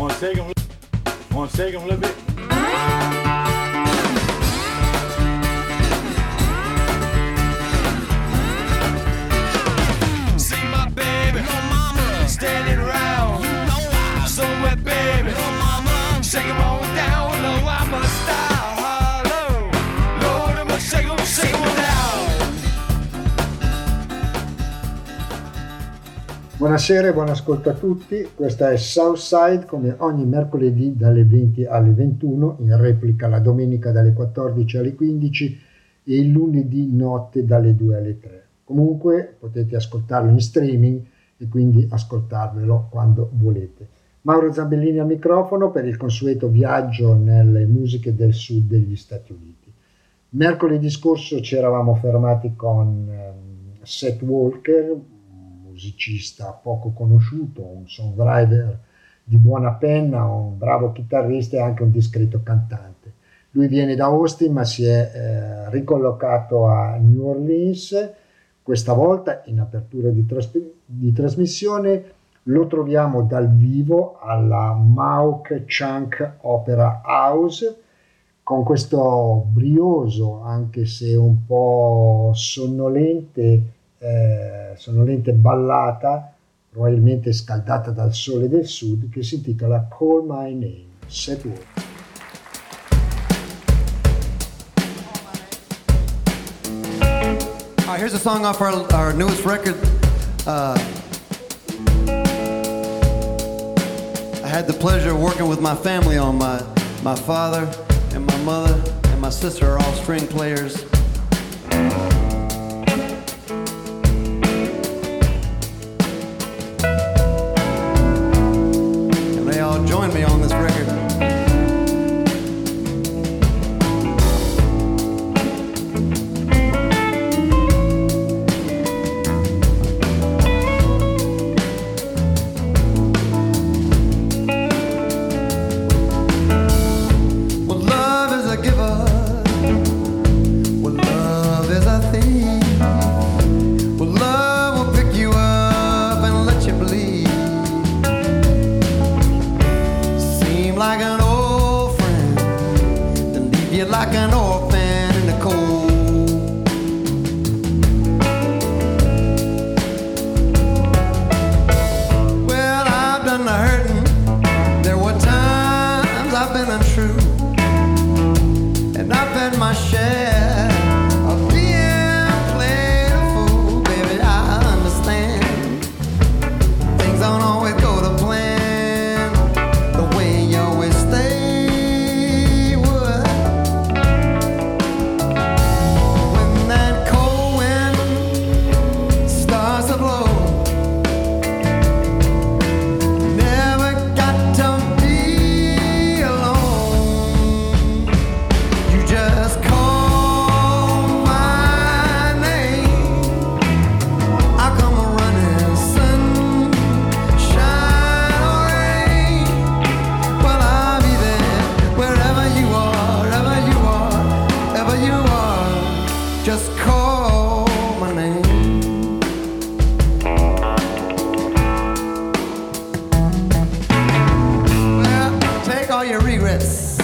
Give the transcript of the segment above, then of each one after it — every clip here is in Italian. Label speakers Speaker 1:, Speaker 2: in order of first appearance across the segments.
Speaker 1: Want to take them? Want to take them a little bit?
Speaker 2: See my baby, no mama, standing around. You know I somewhere, baby, no mama, shake 'em on
Speaker 3: Buonasera e buon ascolto a tutti, questa è Southside come ogni mercoledì dalle 20 alle 21, in replica la domenica dalle 14 alle 15 e il lunedì notte dalle 2 alle 3. Comunque potete ascoltarlo in streaming e quindi ascoltarvelo quando volete. Mauro Zambellini al microfono per il consueto viaggio nelle musiche del sud degli Stati Uniti. Mercoledì scorso ci eravamo fermati con ehm, Seth Walker, musicista poco conosciuto, un songwriter di buona penna, un bravo chitarrista e anche un discreto cantante. Lui viene da Austin ma si è eh, ricollocato a New Orleans, questa volta in apertura di, trasp- di trasmissione lo troviamo dal vivo alla Mauk Chunk Opera House con questo brioso, anche se un po' sonnolente, eh, sonnolente ballata, probabilmente scaldata dal sole del sud, che si intitola Call My Name, Seth Walker.
Speaker 4: All right, here's a song off our, our newest record. Uh, I had the pleasure of working with my family on my my father and my mother and my sister are all string players. Records.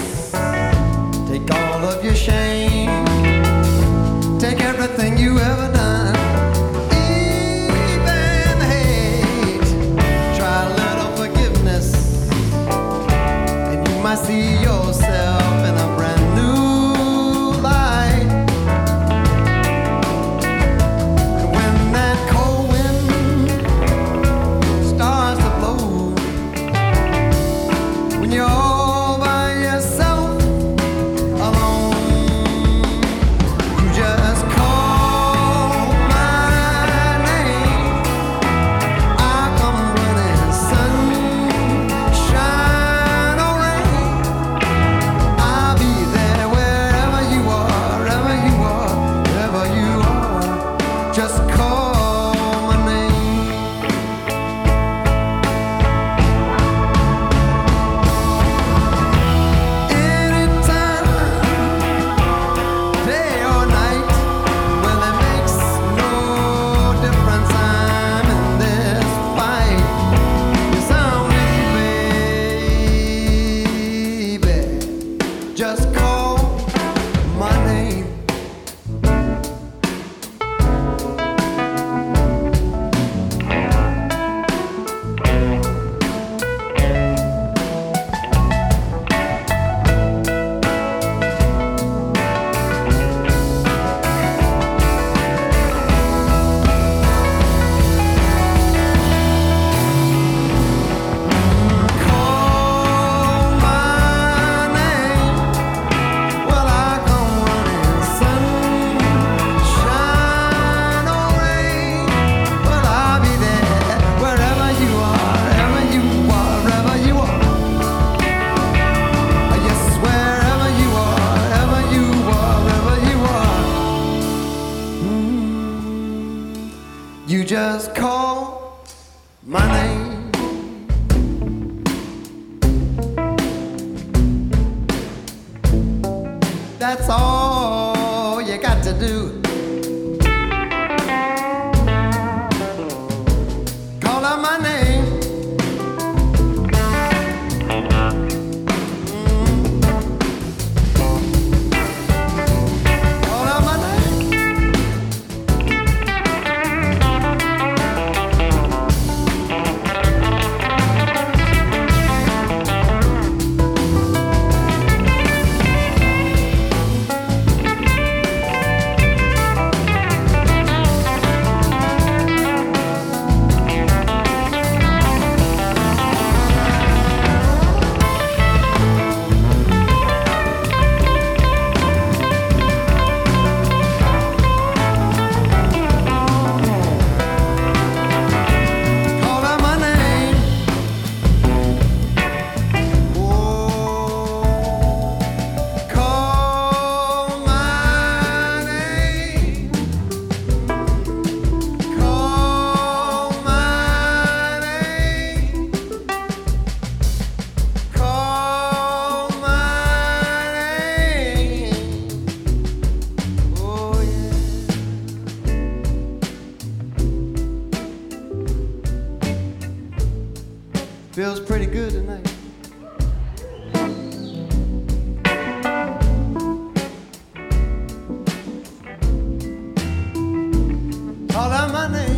Speaker 4: Call
Speaker 5: out my name.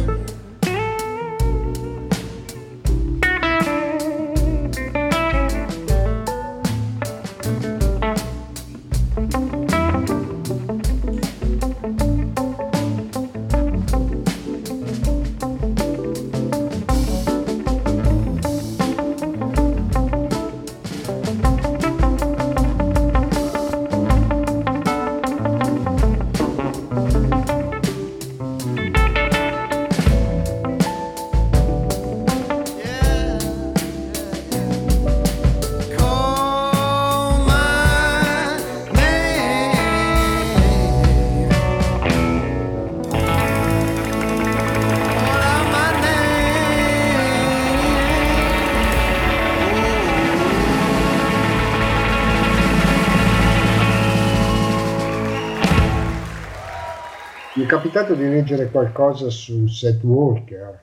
Speaker 3: Capitato di leggere qualcosa su Seth Walker,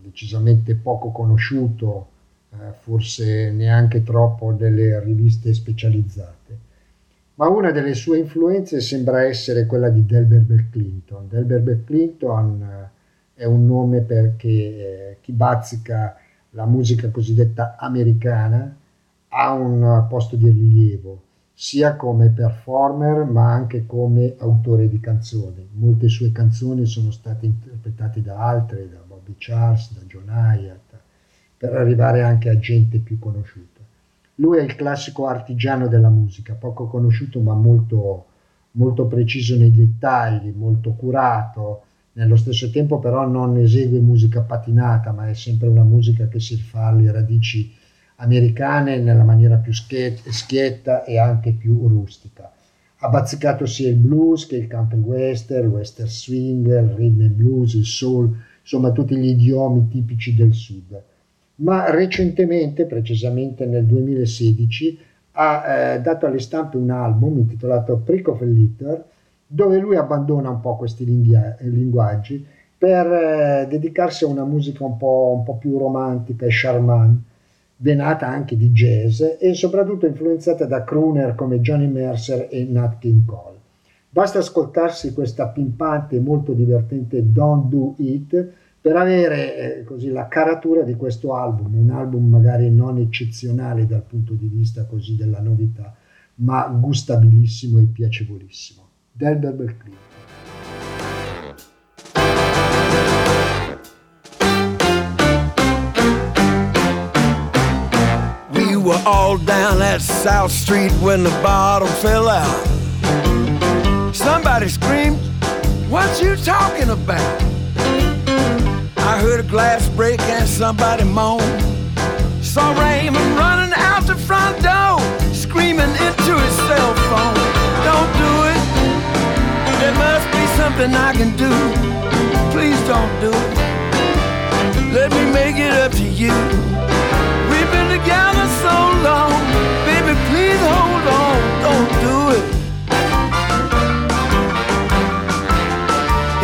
Speaker 3: decisamente poco conosciuto, eh, forse neanche troppo delle riviste specializzate, ma una delle sue influenze sembra essere quella di Delbert Clinton. Delbert Clinton eh, è un nome perché eh, chi bazzica la musica cosiddetta americana ha un posto di rilievo sia come performer ma anche come autore di canzoni. Molte sue canzoni sono state interpretate da altre, da Bobby Charles, da John Hyatt, per arrivare anche a gente più conosciuta. Lui è il classico artigiano della musica, poco conosciuto ma molto, molto preciso nei dettagli, molto curato, nello stesso tempo però non esegue musica patinata, ma è sempre una musica che si rifà alle radici americane nella maniera più schiet- schietta e anche più rustica. Ha bazzicato sia il blues che il country western, western swing, il rhythm and blues, il soul, insomma tutti gli idiomi tipici del sud. Ma recentemente, precisamente nel 2016, ha eh, dato alle stampe un album intitolato Prick of a Litter, dove lui abbandona un po' questi linguia- linguaggi per eh, dedicarsi a una musica un po', un po' più romantica e charmante, venata anche di jazz e soprattutto influenzata da crooner come Johnny Mercer e Nat King Cole. Basta ascoltarsi questa pimpante e molto divertente Don't Do It per avere eh, così la caratura di questo album, un album magari non eccezionale dal punto di vista così della novità, ma gustabilissimo e piacevolissimo. Delbert Clinton.
Speaker 6: All down that South Street when the bottom fell out. Somebody screamed, What you talking about? I heard a glass break and somebody moan. Saw Raymond running out the front door, screaming into his cell phone. Don't do it. There must be something I can do. Please don't do it. Let me make it. up to you. We've been together so long, baby, please hold on, don't do it.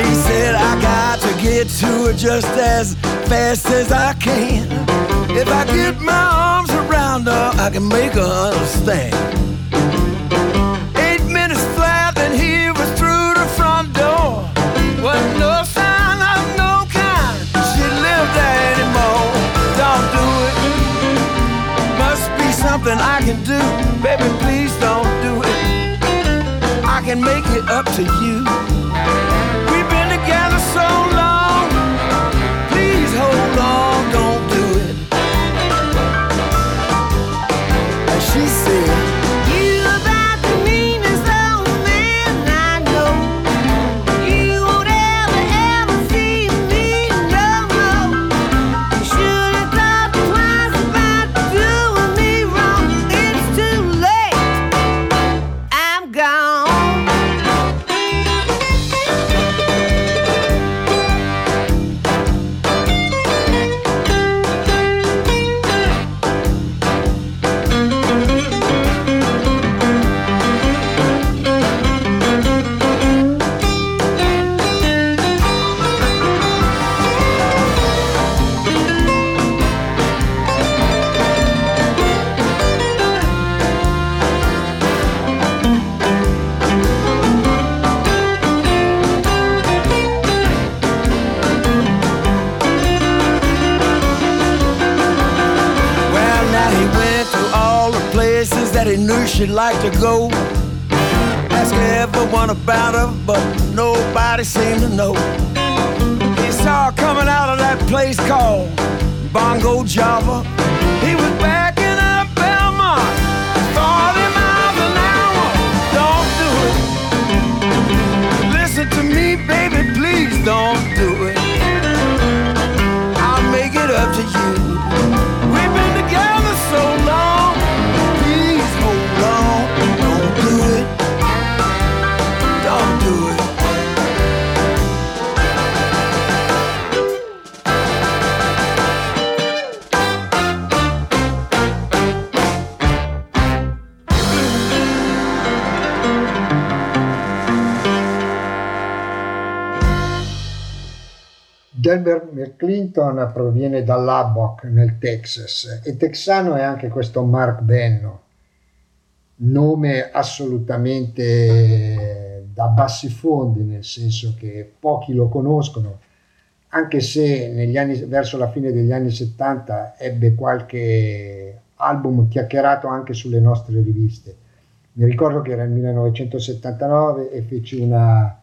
Speaker 6: He said, I got to get to her just as fast as I can. If I get my arms around her, I can make her understand. Eight minutes flat, and he was through the front door. Wasn't no something I can do. Baby, please don't do it. I can make it up to you. We've been together so long. She'd like to go. Asked everyone about her, but nobody seemed to know. He saw her coming out of that place called Bongo Java.
Speaker 3: Delbert McClinton proviene da Lubbock nel Texas e texano è anche questo Mark Benno, nome assolutamente da bassi fondi, nel senso che pochi lo conoscono, anche se anni, verso la fine degli anni 70 ebbe qualche album chiacchierato anche sulle nostre riviste. Mi ricordo che era il 1979 e feci una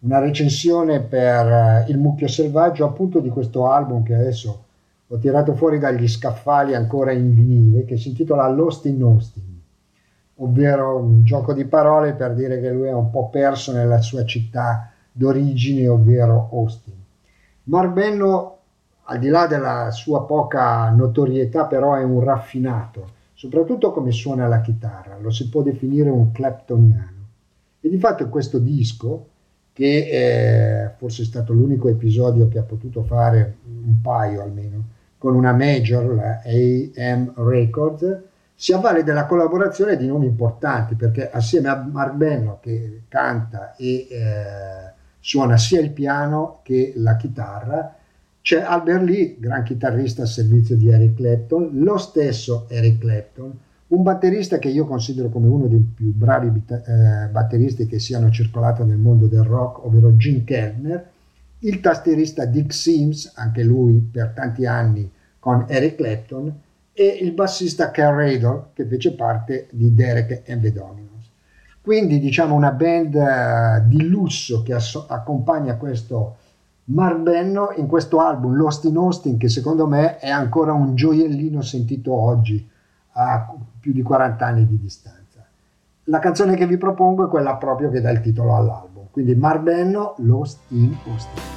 Speaker 3: una recensione per eh, Il mucchio selvaggio appunto di questo album che adesso ho tirato fuori dagli scaffali ancora in vinile che si intitola Lost in Austin ovvero un gioco di parole per dire che lui è un po' perso nella sua città d'origine ovvero Austin. Marbenno al di là della sua poca notorietà però è un raffinato soprattutto come suona la chitarra lo si può definire un claptoniano e di fatto questo disco che eh, forse è stato l'unico episodio che ha potuto fare un paio almeno con una major, la AM Records, si avvale della collaborazione di nomi importanti perché assieme a Mark Benno che canta e eh, suona sia il piano che la chitarra, c'è Albert Lee, gran chitarrista al servizio di Eric Clapton, lo stesso Eric Clapton, un batterista che io considero come uno dei più bravi eh, batteristi che siano circolato nel mondo del rock, ovvero Jim Kellner, il tastierista Dick Sims, anche lui per tanti anni con Eric Clapton, e il bassista Ken Radle, che fece parte di Derek and the Dominos. Quindi diciamo una band uh, di lusso che accompagna questo Mark Benno in questo album Lost in Austin, che secondo me è ancora un gioiellino sentito oggi a più di 40 anni di distanza. La canzone che vi propongo è quella proprio che dà il titolo all'album, quindi Marbenno Lost in Austin.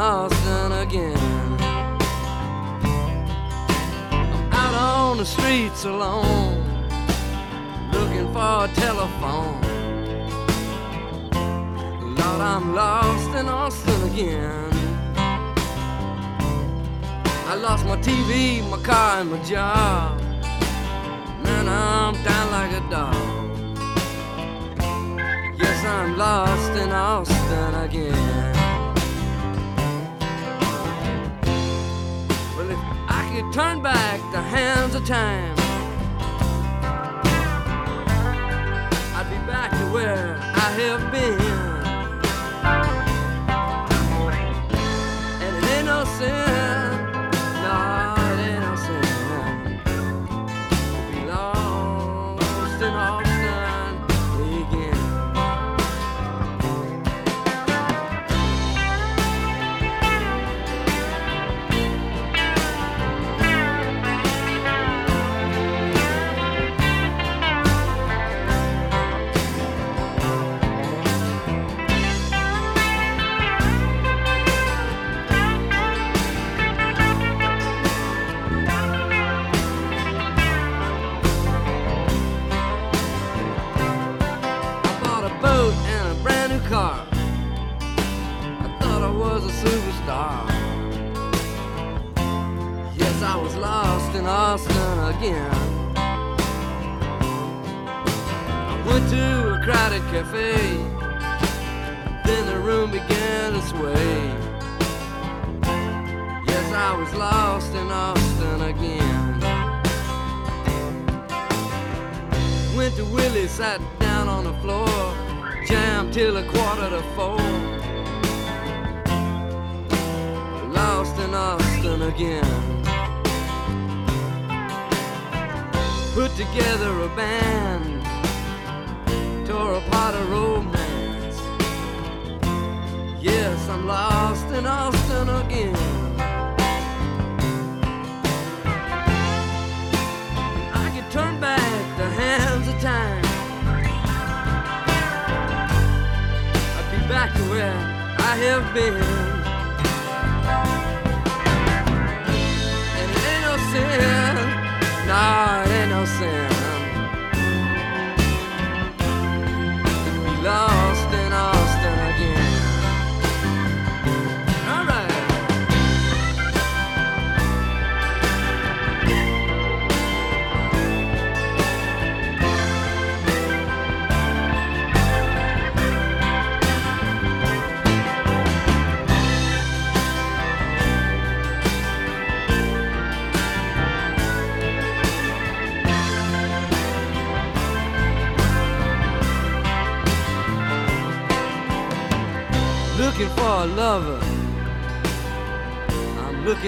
Speaker 7: Austin again. I'm out on the streets alone, looking for a telephone. Lord, I'm lost in Austin again. I lost my TV, my car, and my job. Man, I'm down like a dog. Yes, I'm lost in Austin again. Could turn back the hands of time, I'd be back to where I have been. And it ain't no sin,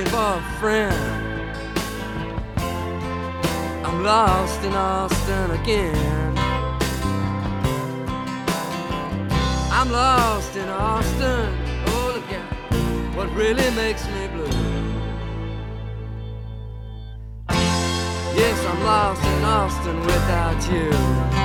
Speaker 7: looking for a friend. I'm lost in Austin again. I'm lost in Austin. Oh, look at what really makes me blue. Yes, I'm lost in Austin without you.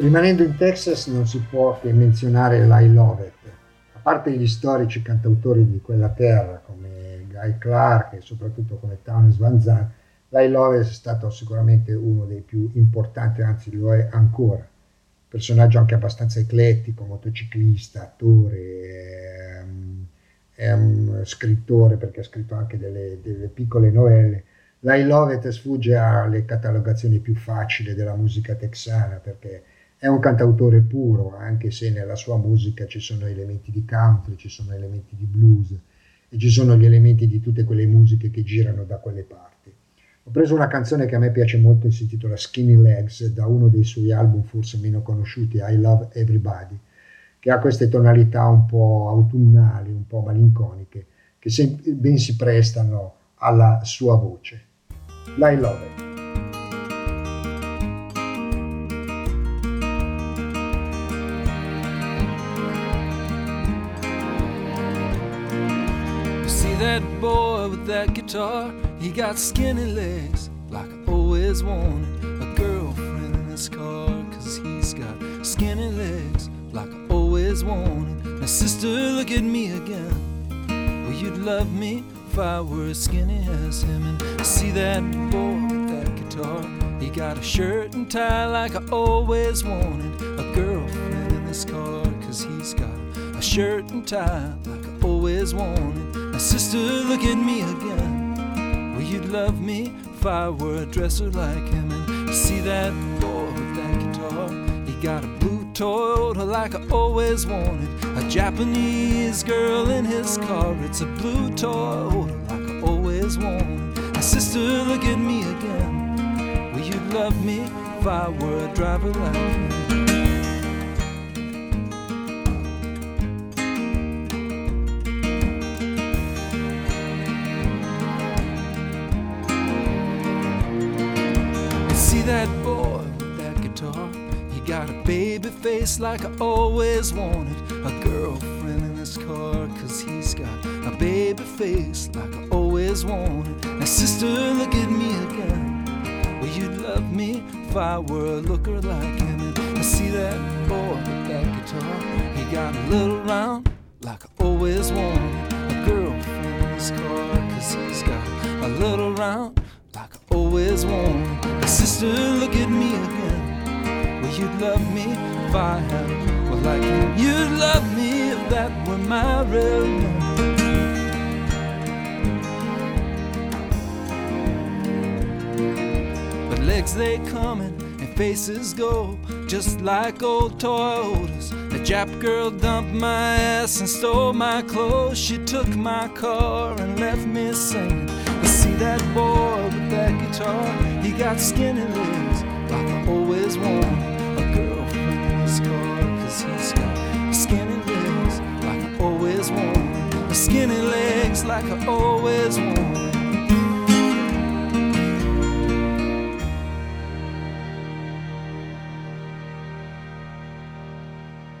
Speaker 3: Rimanendo in Texas non si può che menzionare Lai Lovett. A parte gli storici cantautori di quella terra come Guy Clark e soprattutto come Townes Van Zandt, Lai Lovett è stato sicuramente uno dei più importanti, anzi lo è ancora. Personaggio anche abbastanza eclettico, motociclista, attore, ehm, un scrittore perché ha scritto anche delle, delle piccole novelle. Lai Lovett sfugge alle catalogazioni più facili della musica texana perché È un cantautore puro, anche se nella sua musica ci sono elementi di country, ci sono elementi di blues e ci sono gli elementi di tutte quelle musiche che girano da quelle parti. Ho preso una canzone che a me piace molto si intitola Skinny Legs da uno dei suoi album forse meno conosciuti, I Love Everybody, che ha queste tonalità un po' autunnali, un po' malinconiche, che ben si prestano alla sua voce. I Love It.
Speaker 8: That guitar? He got skinny legs, like I always wanted. A girlfriend in his car, cause he's got skinny legs, like I always wanted. Now, sister, look at me again. Well, you'd love me if I were as skinny as him. And see that boy with that guitar? He got a shirt and tie like I always wanted. A girlfriend in his car, cause he's got a shirt and tie like I always wanted. Sister, look at me again. Well, you'd love me if I were a dresser like him. And see that boy with that guitar? He got a blue Toyota like I always wanted. A Japanese girl in his car. It's a blue Toyota like I always wanted. Now, sister, look at me again. Well, you'd love me if I were a driver like him. Face like I always wanted. A girlfriend in his car, cause he's got a baby face like I always wanted. Now, sister, look at me again. Well, you'd love me if I were a looker like him. And I see that boy with that guitar. He got a little round like I always wanted. A girlfriend in his car, cause he's got a little round like I always wanted. Now, sister, look at me again. You'd love me if I had, well, like you. You'd love me if that were my real name. But legs they coming and faces go, just like old Toyotas. The Jap girl dumped my ass and stole my clothes. She took my car and left me singing. You see that boy with that guitar? He got skinny legs, like I always wanted. Always wanted. Skinny legs, like I always wanted.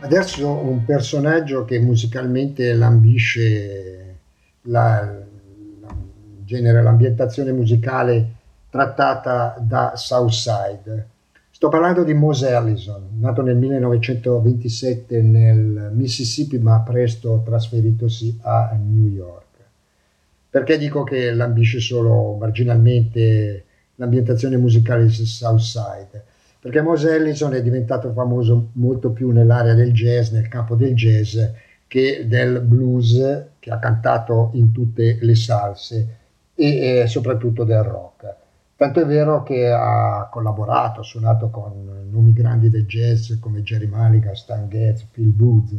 Speaker 3: Adesso un personaggio che musicalmente lambisce la, la- genere l'ambientazione musicale trattata da Southside. Sto parlando di Mose Allison, nato nel 1927 nel Mississippi ma presto trasferitosi a New York. Perché dico che lambisce solo marginalmente l'ambientazione musicale di Southside? Perché Mose Ellison è diventato famoso molto più nell'area del jazz, nel campo del jazz, che del blues, che ha cantato in tutte le salse e eh, soprattutto del rock. Tanto è vero che ha collaborato, ha suonato con nomi grandi del jazz come Jerry Mulligan, Stan Getz, Phil Booth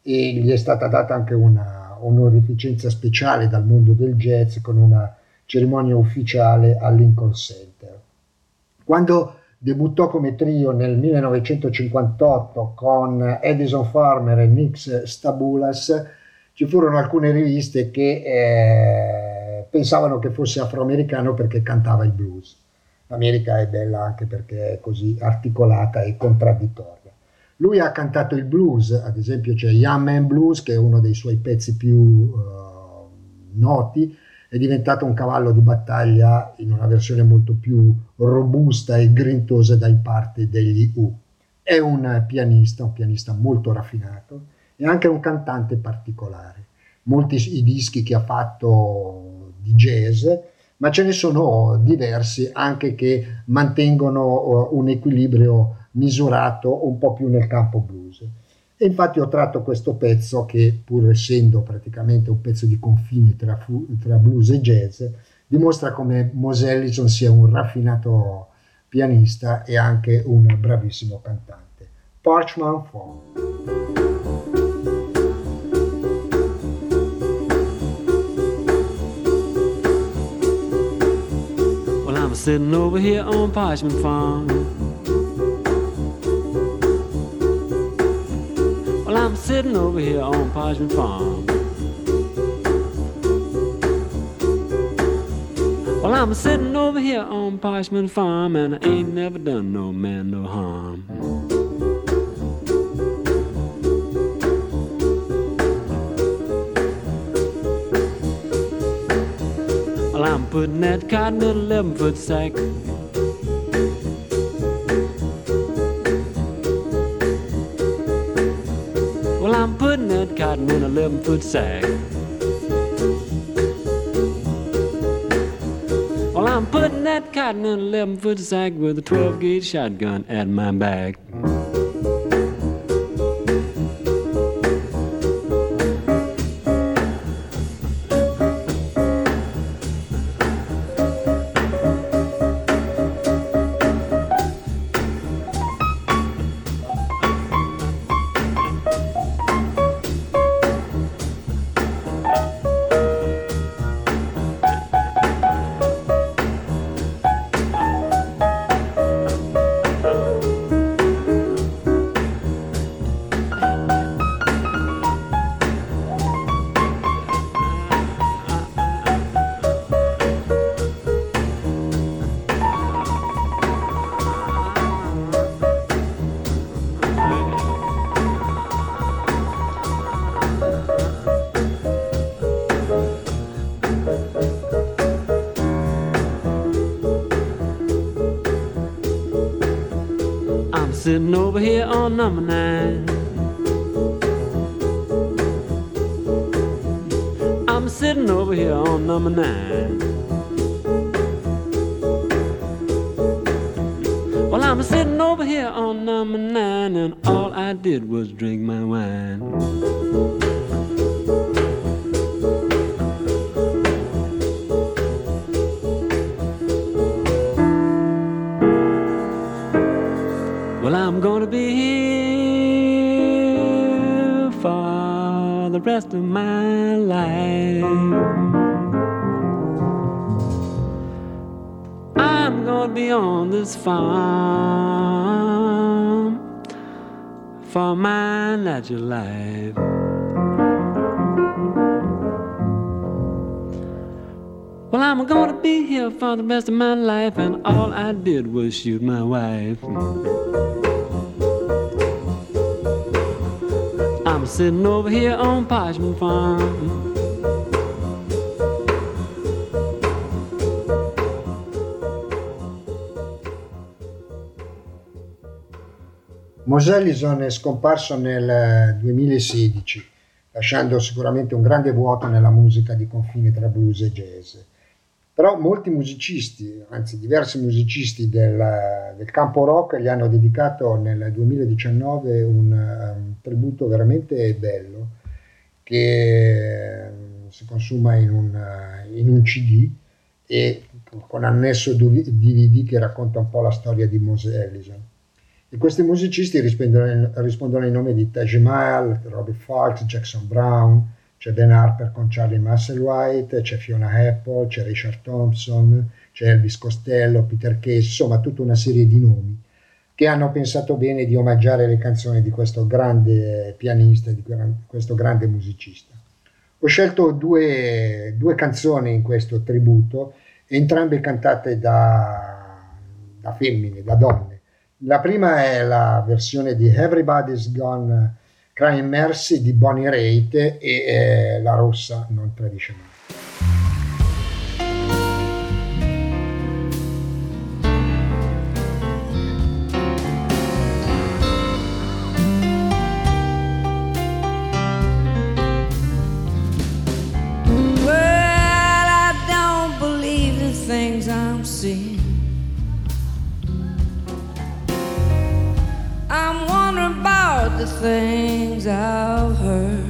Speaker 3: e gli è stata data anche una onorificenza speciale dal mondo del jazz con una cerimonia ufficiale al Lincoln Center. Quando debuttò come trio nel 1958 con Edison Farmer e Nix Stabulas, ci furono alcune riviste che eh, pensavano che fosse afroamericano perché cantava il blues. L'America è bella anche perché è così articolata e contraddittoria. Lui ha cantato il blues, ad esempio c'è Young Man Blues che è uno dei suoi pezzi più eh, noti, è diventato un cavallo di battaglia in una versione molto più robusta e grintosa dai parti degli U. È un pianista, un pianista molto raffinato e anche un cantante particolare. Molti i dischi che ha fatto di jazz, ma ce ne sono diversi anche che mantengono eh, un equilibrio misurato un po' più nel campo blues. E infatti ho tratto questo pezzo che, pur essendo praticamente un pezzo di confine tra, fu- tra blues e jazz, dimostra come Mose Ellison sia un raffinato pianista e anche un bravissimo cantante. Parchment Farm.
Speaker 9: Sitting over here on Parchment Farm. Well, I'm sitting over here on Parchment Farm. Well, I'm sitting over here on Parchment Farm, and I ain't never done no man no harm. Well, I'm putting that cotton in an 11 foot sack. Well, I'm putting that cotton in an 11 foot sack. Well, I'm putting that cotton in an 11 foot sack with a 12 gauge shotgun at my back. Sitting over here on number nine. I'm sitting over here on number nine. Well, I'm sitting over here on number nine, and all I did was drink farm for my natural life. Well, I'm gonna be here for the rest of my life, and all I did was shoot my wife. I'm sitting over here on Parchment Farm.
Speaker 3: Mosè Ellison è scomparso nel 2016, lasciando sicuramente un grande vuoto nella musica di confine tra blues e jazz. Però molti musicisti, anzi diversi musicisti del, del campo rock, gli hanno dedicato nel 2019 un, eh, un tributo veramente bello che eh, si consuma in un, eh, in un CD e con annesso DVD che racconta un po' la storia di Mosè Ellison. E questi musicisti rispondono, ai nomi di Taj Mahal, Robbie Fox, Jackson Brown, c'è Ben Harper con Charlie Musselwhite, c'è Fiona Apple, c'è Richard Thompson, c'è Elvis Costello, Peter Case, insomma tutta una serie di nomi che hanno pensato bene di omaggiare le canzoni di questo grande pianista, di questo grande musicista. Ho scelto due, due canzoni in questo tributo, entrambe cantate da, da femmine, da donne. La prima è la versione di Everybody's Gone Crying Mercy di Bonnie Raitt e eh, La Rossa non tradisce.
Speaker 10: Well, I don't believe the things I'm seeing. The things I've heard.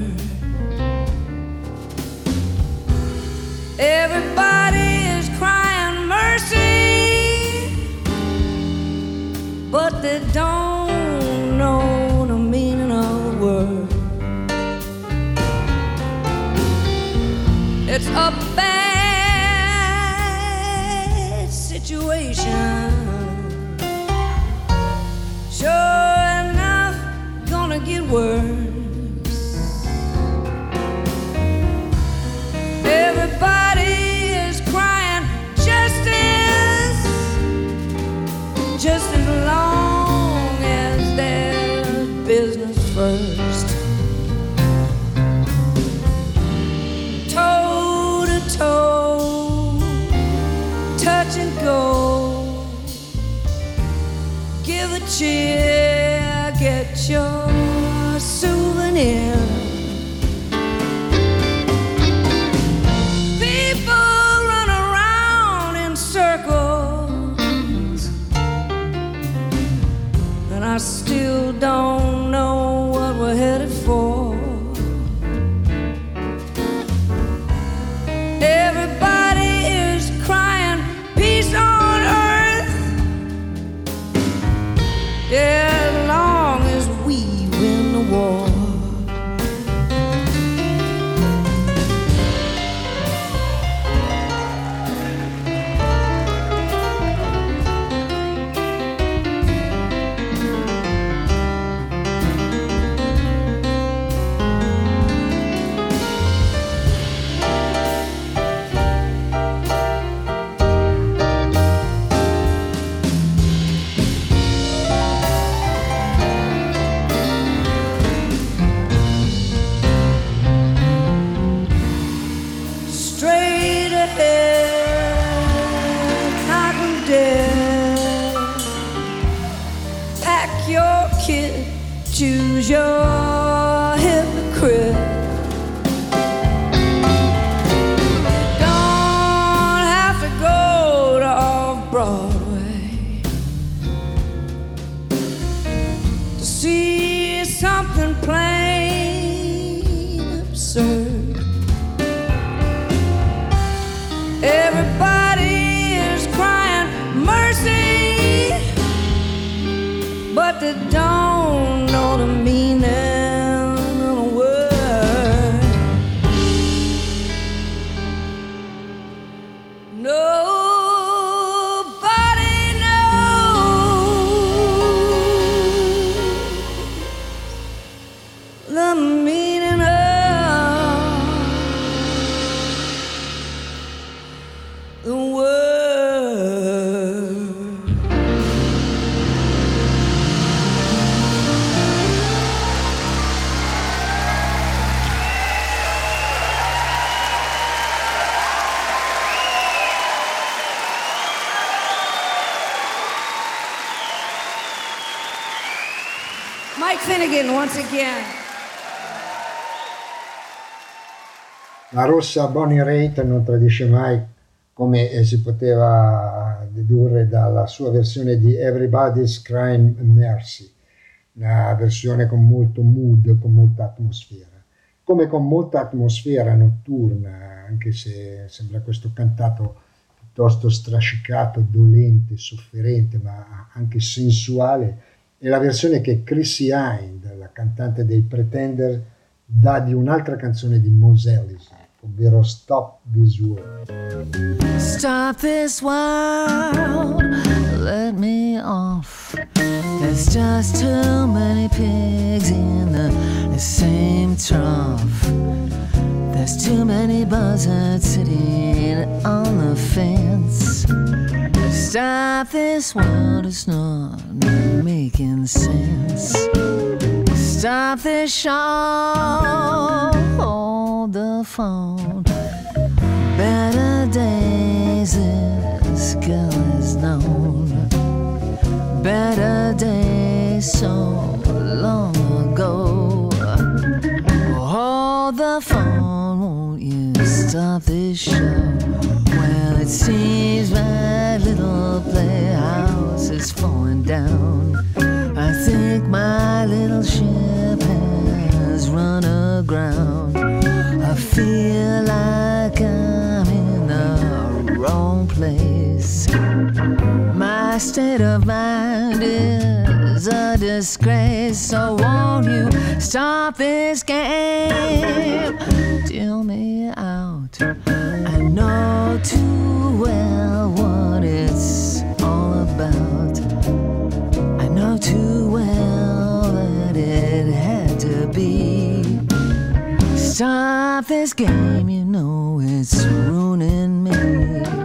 Speaker 11: Once again.
Speaker 3: La rossa Bonnie Raitt non tradisce mai, come eh, si poteva dedurre dalla sua versione di Everybody's Crying Mercy, una versione con molto mood, con molta atmosfera. Come con molta atmosfera notturna, anche se sembra questo cantato piuttosto strascicato, dolente, sofferente, ma anche sensuale, è la versione che Chrissy Hind, la cantante dei Pretender, dà di un'altra canzone di Mose Ellison, ovvero Stop This World.
Speaker 12: Stop this world, let me off. There's just too many pigs in the same trough. There's too many buzzards sitting on the fence. Stop this world, it's not making sense. Stop this show, hold the phone. Better days, this girl is known. Better days so long ago. Hold the phone, stop this show? Well, it seems my little playhouse is falling down. I think my little ship has run aground. I feel like I'm in the wrong place. My state of mind is a disgrace. So won't you stop this game? Tell me out. I know too well what it's all about. I know too well that it had to be. Stop this game, you know it's ruining me.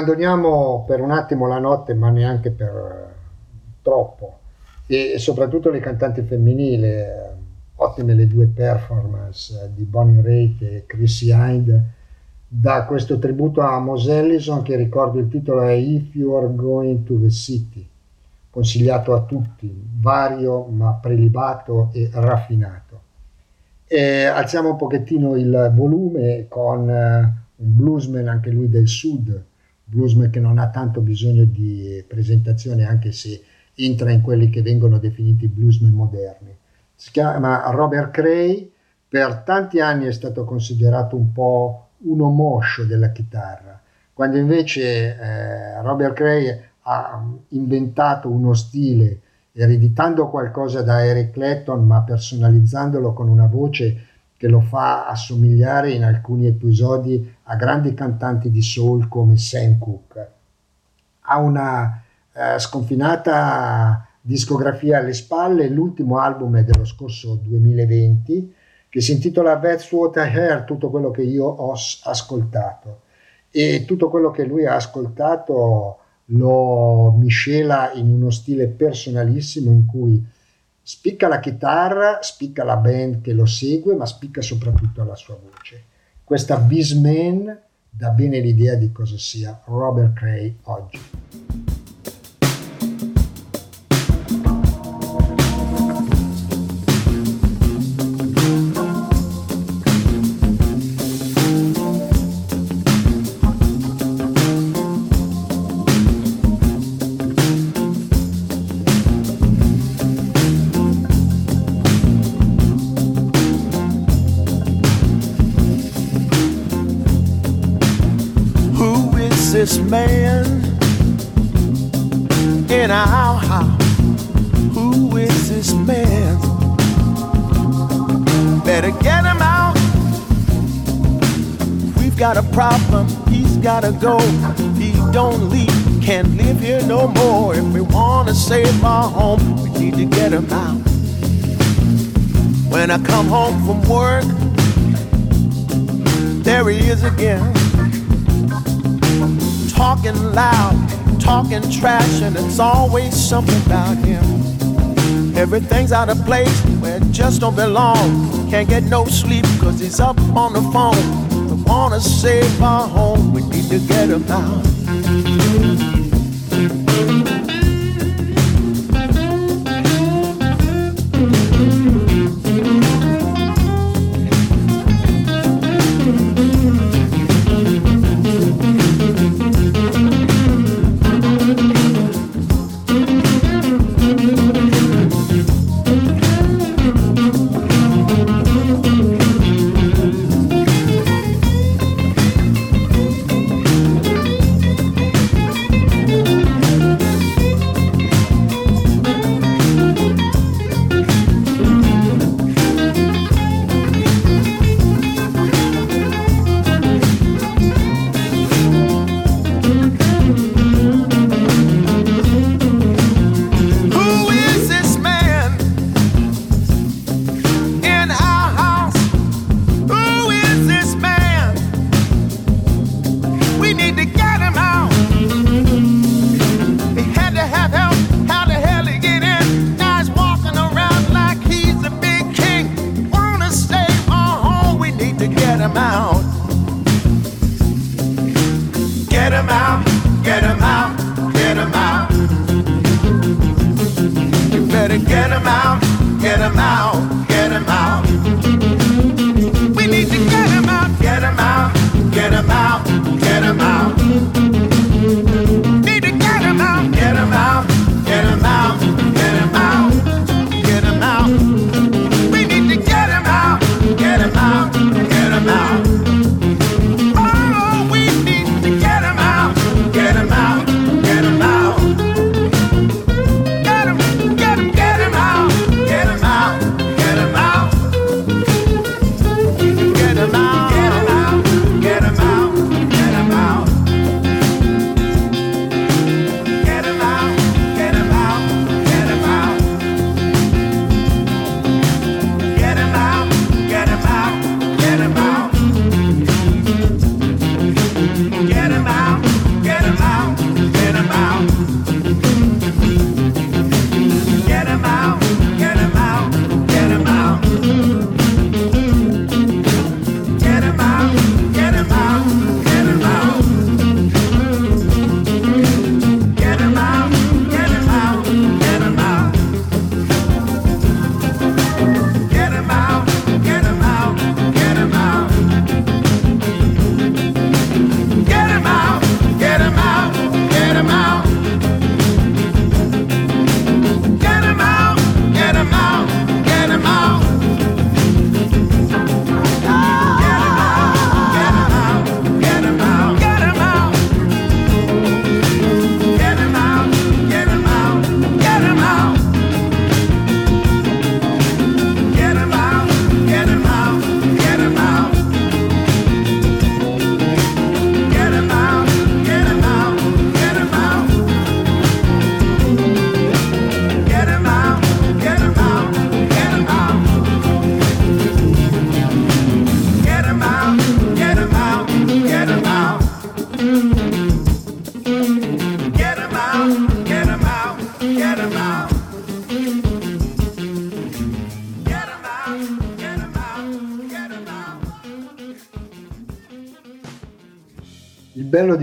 Speaker 3: Abbandoniamo per un attimo la notte, ma neanche per eh, troppo, e soprattutto le cantanti femminili, eh, ottime le due performance eh, di Bonnie Raitt e Chrissy Hind, da questo tributo a Mos Ellison che ricordo il titolo è If You Are Going to the City, consigliato a tutti, vario ma prelibato e raffinato. E alziamo un pochettino il volume con un bluesman anche lui del sud, bluesman che non ha tanto bisogno di presentazione anche se entra in quelli che vengono definiti bluesman moderni. Si chiama Robert Cray, per tanti anni è stato considerato un po' uno moscio della chitarra, quando invece eh, Robert Cray ha inventato uno stile ereditando qualcosa da Eric Clapton ma personalizzandolo con una voce che lo fa assomigliare in alcuni episodi a grandi cantanti di soul come Sam Cooke. Ha una eh, sconfinata discografia alle spalle, l'ultimo album è dello scorso 2020 che si intitola That's What I Heard, tutto quello che io ho ascoltato e tutto quello che lui ha ascoltato lo miscela in uno stile personalissimo in cui spicca la chitarra, spicca la band che lo segue, ma spicca soprattutto la sua voce. Questa Bisman dà bene l'idea di cosa sia Robert Cray oggi.
Speaker 4: Better get him out. We've got a problem. He's gotta go. If he don't leave, can't live here no more. If we wanna save our home, we need to get him out. When I come home from work, there he is again talking loud, talking trash, and it's always something about him. Everything's out of place where it just don't belong. Can't get no sleep cause he's up on the phone. We wanna save our home, we need to get him out. Get 'em out, get 'em out, get 'em out.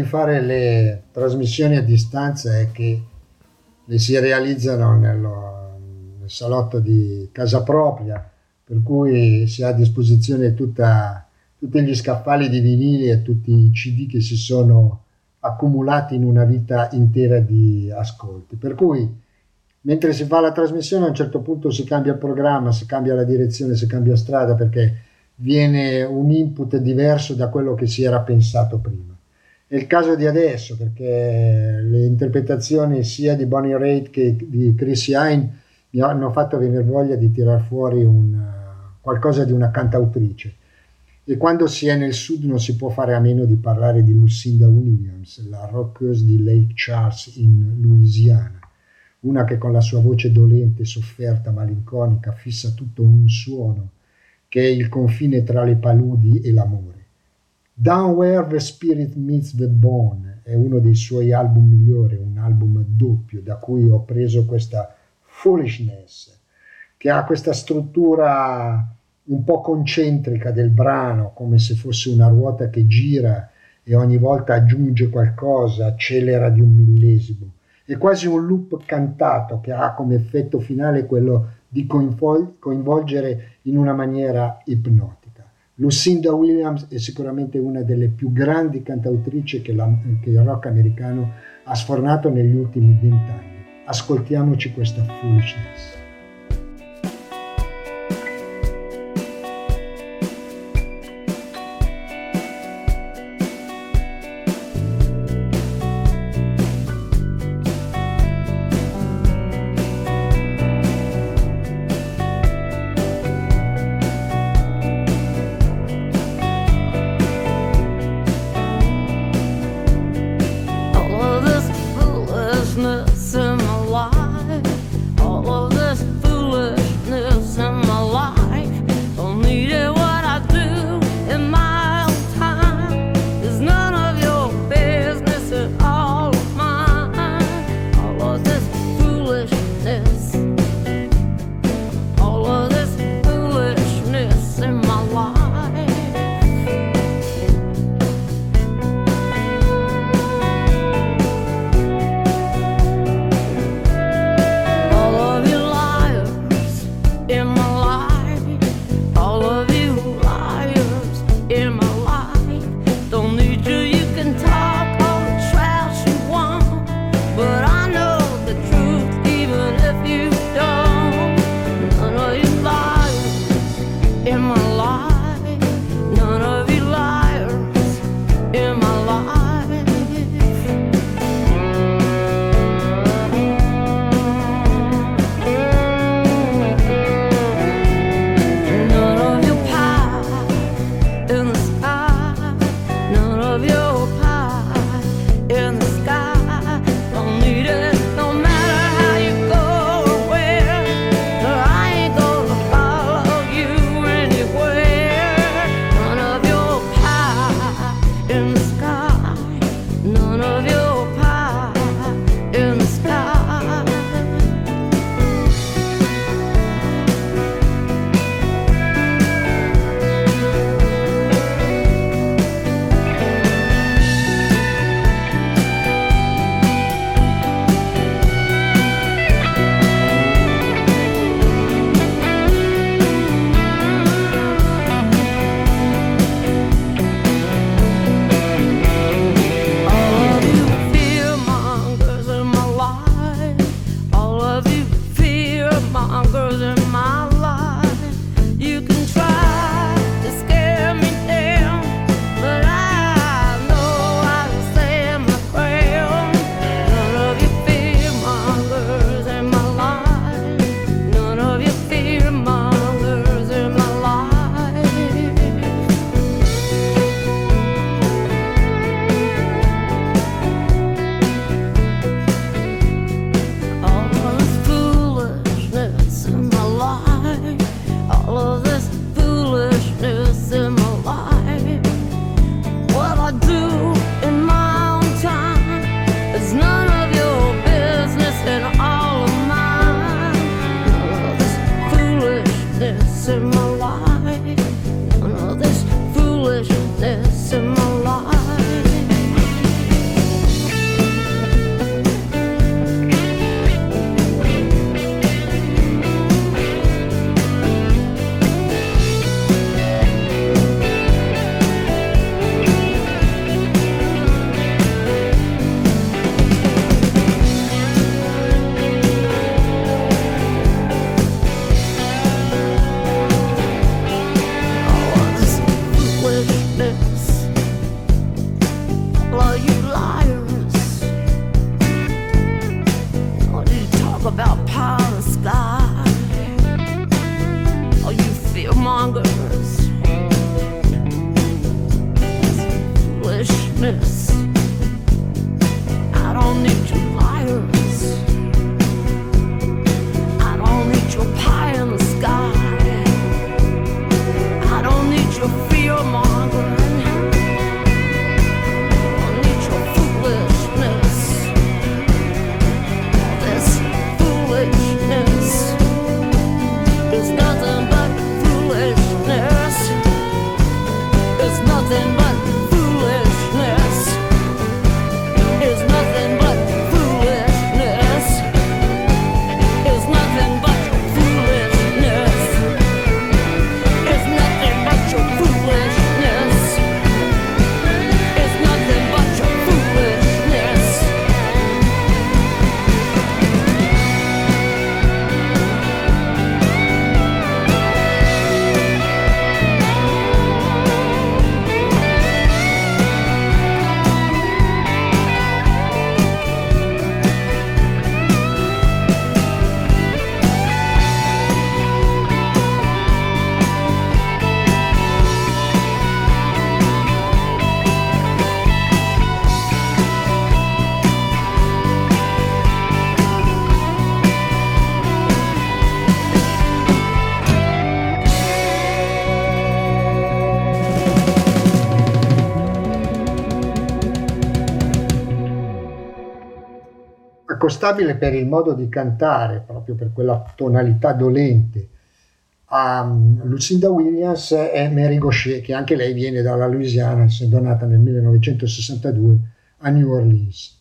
Speaker 3: Fare le trasmissioni a distanza è che le si realizzano nello- nel salotto di casa propria, per cui si ha a disposizione tutta- tutti gli scaffali di vinili e tutti i CD che si sono accumulati in una vita intera di ascolti. Per cui mentre si fa la trasmissione a un certo punto si cambia il programma, si cambia la direzione, si cambia strada perché viene un input diverso da quello che si era pensato prima. È il caso di adesso perché le interpretazioni sia di Bonnie Raitt che di Chrissy Hine mi hanno fatto venire voglia di tirar fuori un, eh, qualcosa di una cantautrice. E quando si è nel sud non si può fare a meno di parlare di Lucinda Williams, la rockeuse di Lake Charles in Louisiana, una che con la sua voce dolente, sofferta, malinconica fissa tutto un suono che è il confine tra le paludi e l'amore. Down Where the Spirit Meets the Bone è uno dei suoi album migliori, un album doppio da cui ho preso questa Foolishness, che ha questa struttura un po' concentrica del brano, come se fosse una ruota che gira e ogni volta aggiunge qualcosa, accelera di un millesimo. È quasi un loop cantato che ha come effetto finale quello di coinvol- coinvolgere in una maniera ipnotica. Lucinda Williams è sicuramente una delle più grandi cantautrici che, la- che il rock americano ha sfornato negli ultimi vent'anni. Ascoltiamoci questa foolishness. Accostabile per il modo di cantare, proprio per quella tonalità dolente, a um, Lucinda Williams è Mary Gaucher, che anche lei viene dalla Louisiana, essendo nata nel 1962 a New Orleans.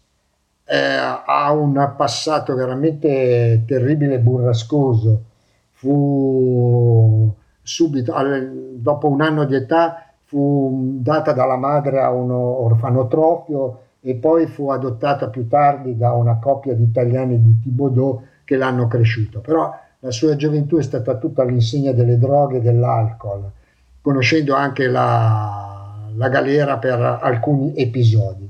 Speaker 3: Eh, ha un passato veramente terribile e burrascoso. Fu subito, al- dopo un anno di età, fu data dalla madre a un orfanotrofio e poi fu adottata più tardi da una coppia di italiani di Thibodeau che l'hanno cresciuto. Però la sua gioventù è stata tutta all'insegna delle droghe e dell'alcol, conoscendo anche la, la galera per alcuni episodi.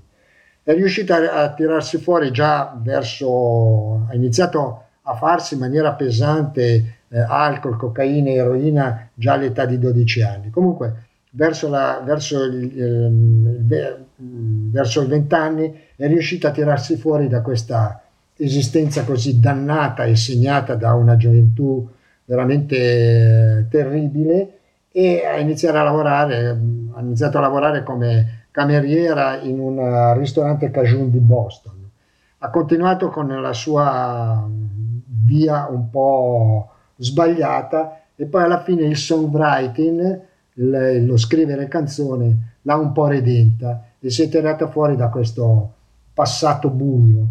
Speaker 3: È riuscita a, tirarsi fuori già verso, ha iniziato a farsi in maniera pesante eh, alcol, cocaina, eroina già all'età di 12 anni. Comunque, verso, la, verso il, il- il- mh, verso i vent'anni, è riuscita a tirarsi fuori da questa esistenza così dannata e segnata da una gioventù veramente eh, terribile e a iniziare a lavorare, mh, ha iniziato a lavorare come cameriera in un eh, ristorante Cajun di Boston. Ha continuato con la sua mh, via un po' sbagliata e poi alla fine il songwriting, lo scrivere canzoni, l'ha un po' redenta e si è tirata fuori da questo passato buio.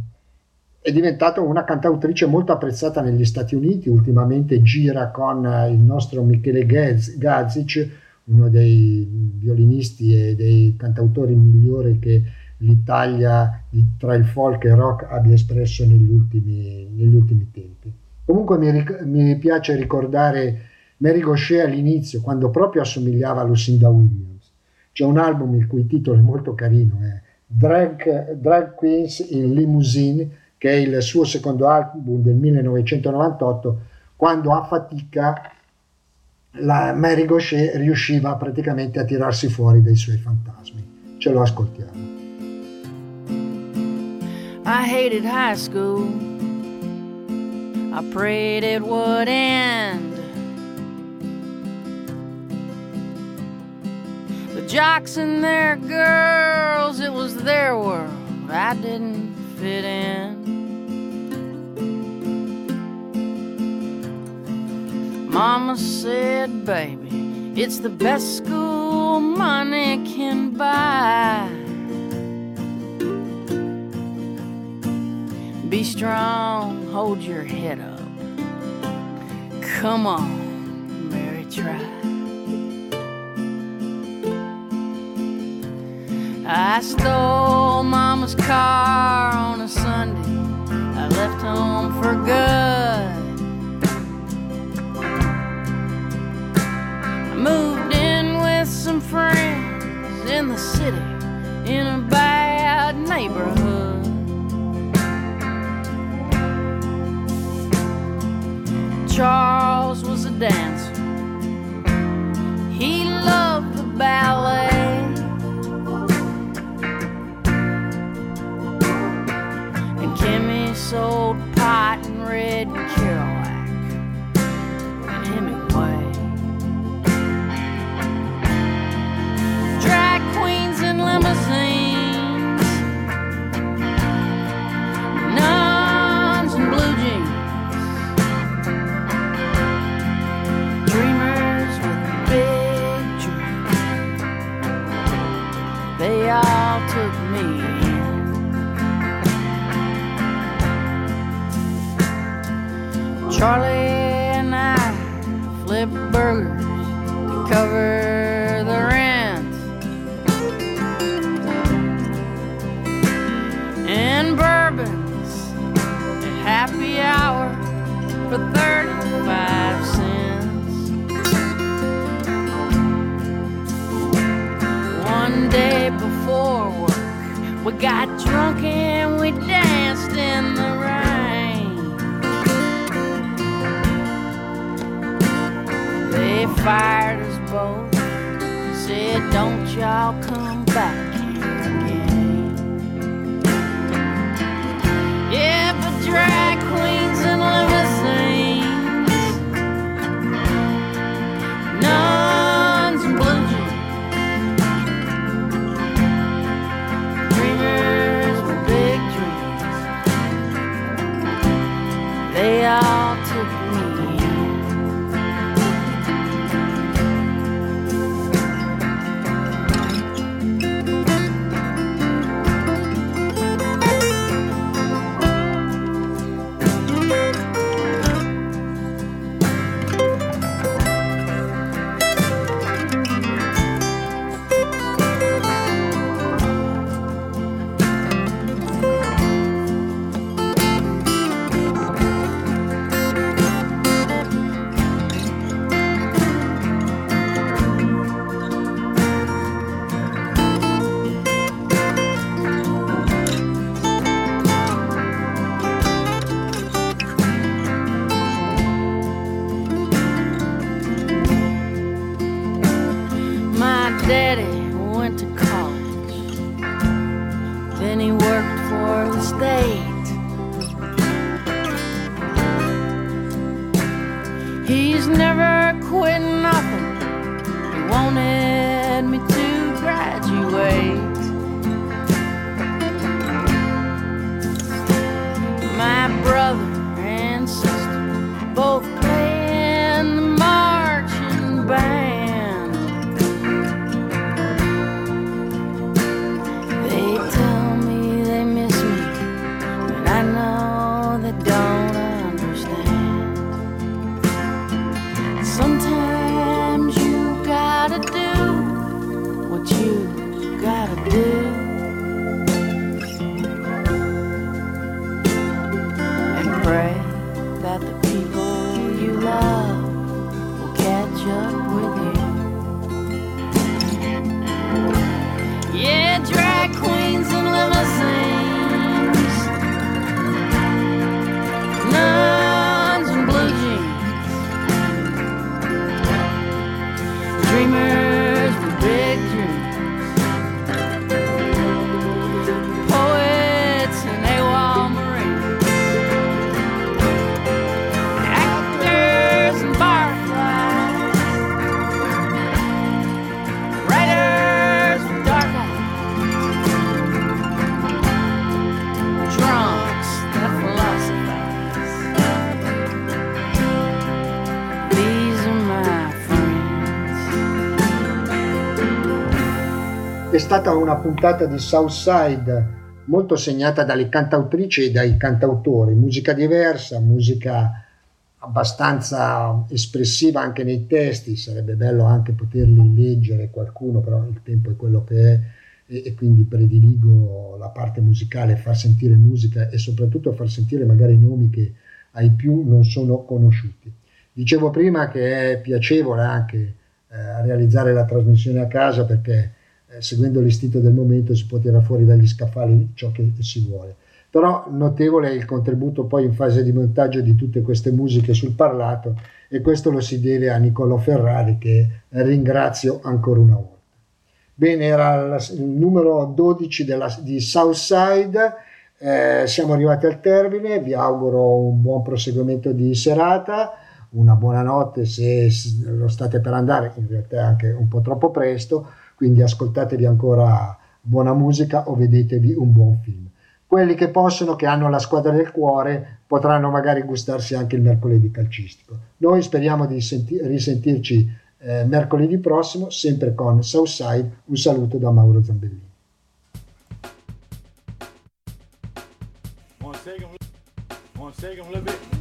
Speaker 3: È diventata una cantautrice molto apprezzata negli Stati Uniti, ultimamente gira con eh, il nostro Michele Gaz- Gazic, uno dei violinisti e dei cantautori migliori che l'Italia tra il folk e il rock abbia espresso negli ultimi, negli ultimi tempi. Comunque mi, ric- mi piace ricordare Mary Gaucher all'inizio, quando proprio assomigliava a Lucinda Williams. C'è un album il cui titolo è molto carino, è Drag, Drag Queens in Limousine, che è il suo secondo album del 1998, quando a fatica la Mary Gaucher riusciva praticamente a tirarsi fuori dai suoi fantasmi. Ce lo ascoltiamo.
Speaker 13: I hated high school. I prayed it would end. Jocks and their girls, it was their world. I didn't fit in. Mama said, baby, it's the best school money can buy. Be strong, hold your head up. Come on, Mary, try. I stole Mama's car on a Sunday. I left home for good. I moved in with some friends in the city in a bad neighborhood. Charles was a dancer. He loved the ballet. So.
Speaker 3: È stata una puntata di Southside molto segnata dalle cantautrici e dai cantautori, musica diversa, musica abbastanza espressiva anche nei testi, sarebbe bello anche poterli leggere qualcuno, però il tempo è quello che è. E, e quindi prediligo la parte musicale, far sentire musica e soprattutto far sentire magari nomi che ai più non sono conosciuti. Dicevo prima che è piacevole anche eh, realizzare la trasmissione a casa perché eh, seguendo l'istinto del momento si può tirare fuori dagli scaffali ciò che si vuole. Però notevole è il contributo poi in fase di montaggio di tutte queste musiche sul parlato e questo lo si deve a Niccolò Ferrari che ringrazio ancora una volta. Bene, era il numero 12 della- di Southside, eh, siamo arrivati al termine, vi auguro un buon proseguimento di serata, una buona notte se lo state per andare, in realtà è anche un po' troppo presto, quindi ascoltatevi ancora buona musica o vedetevi un buon film. Quelli che possono, che hanno la squadra del cuore, potranno magari gustarsi anche il mercoledì calcistico. Noi speriamo di senti- risentirci eh, mercoledì prossimo, sempre con Southside. Un saluto da Mauro Zambellini.
Speaker 2: One second, one second.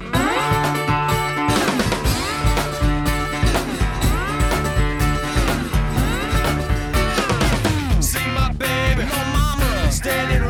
Speaker 2: standing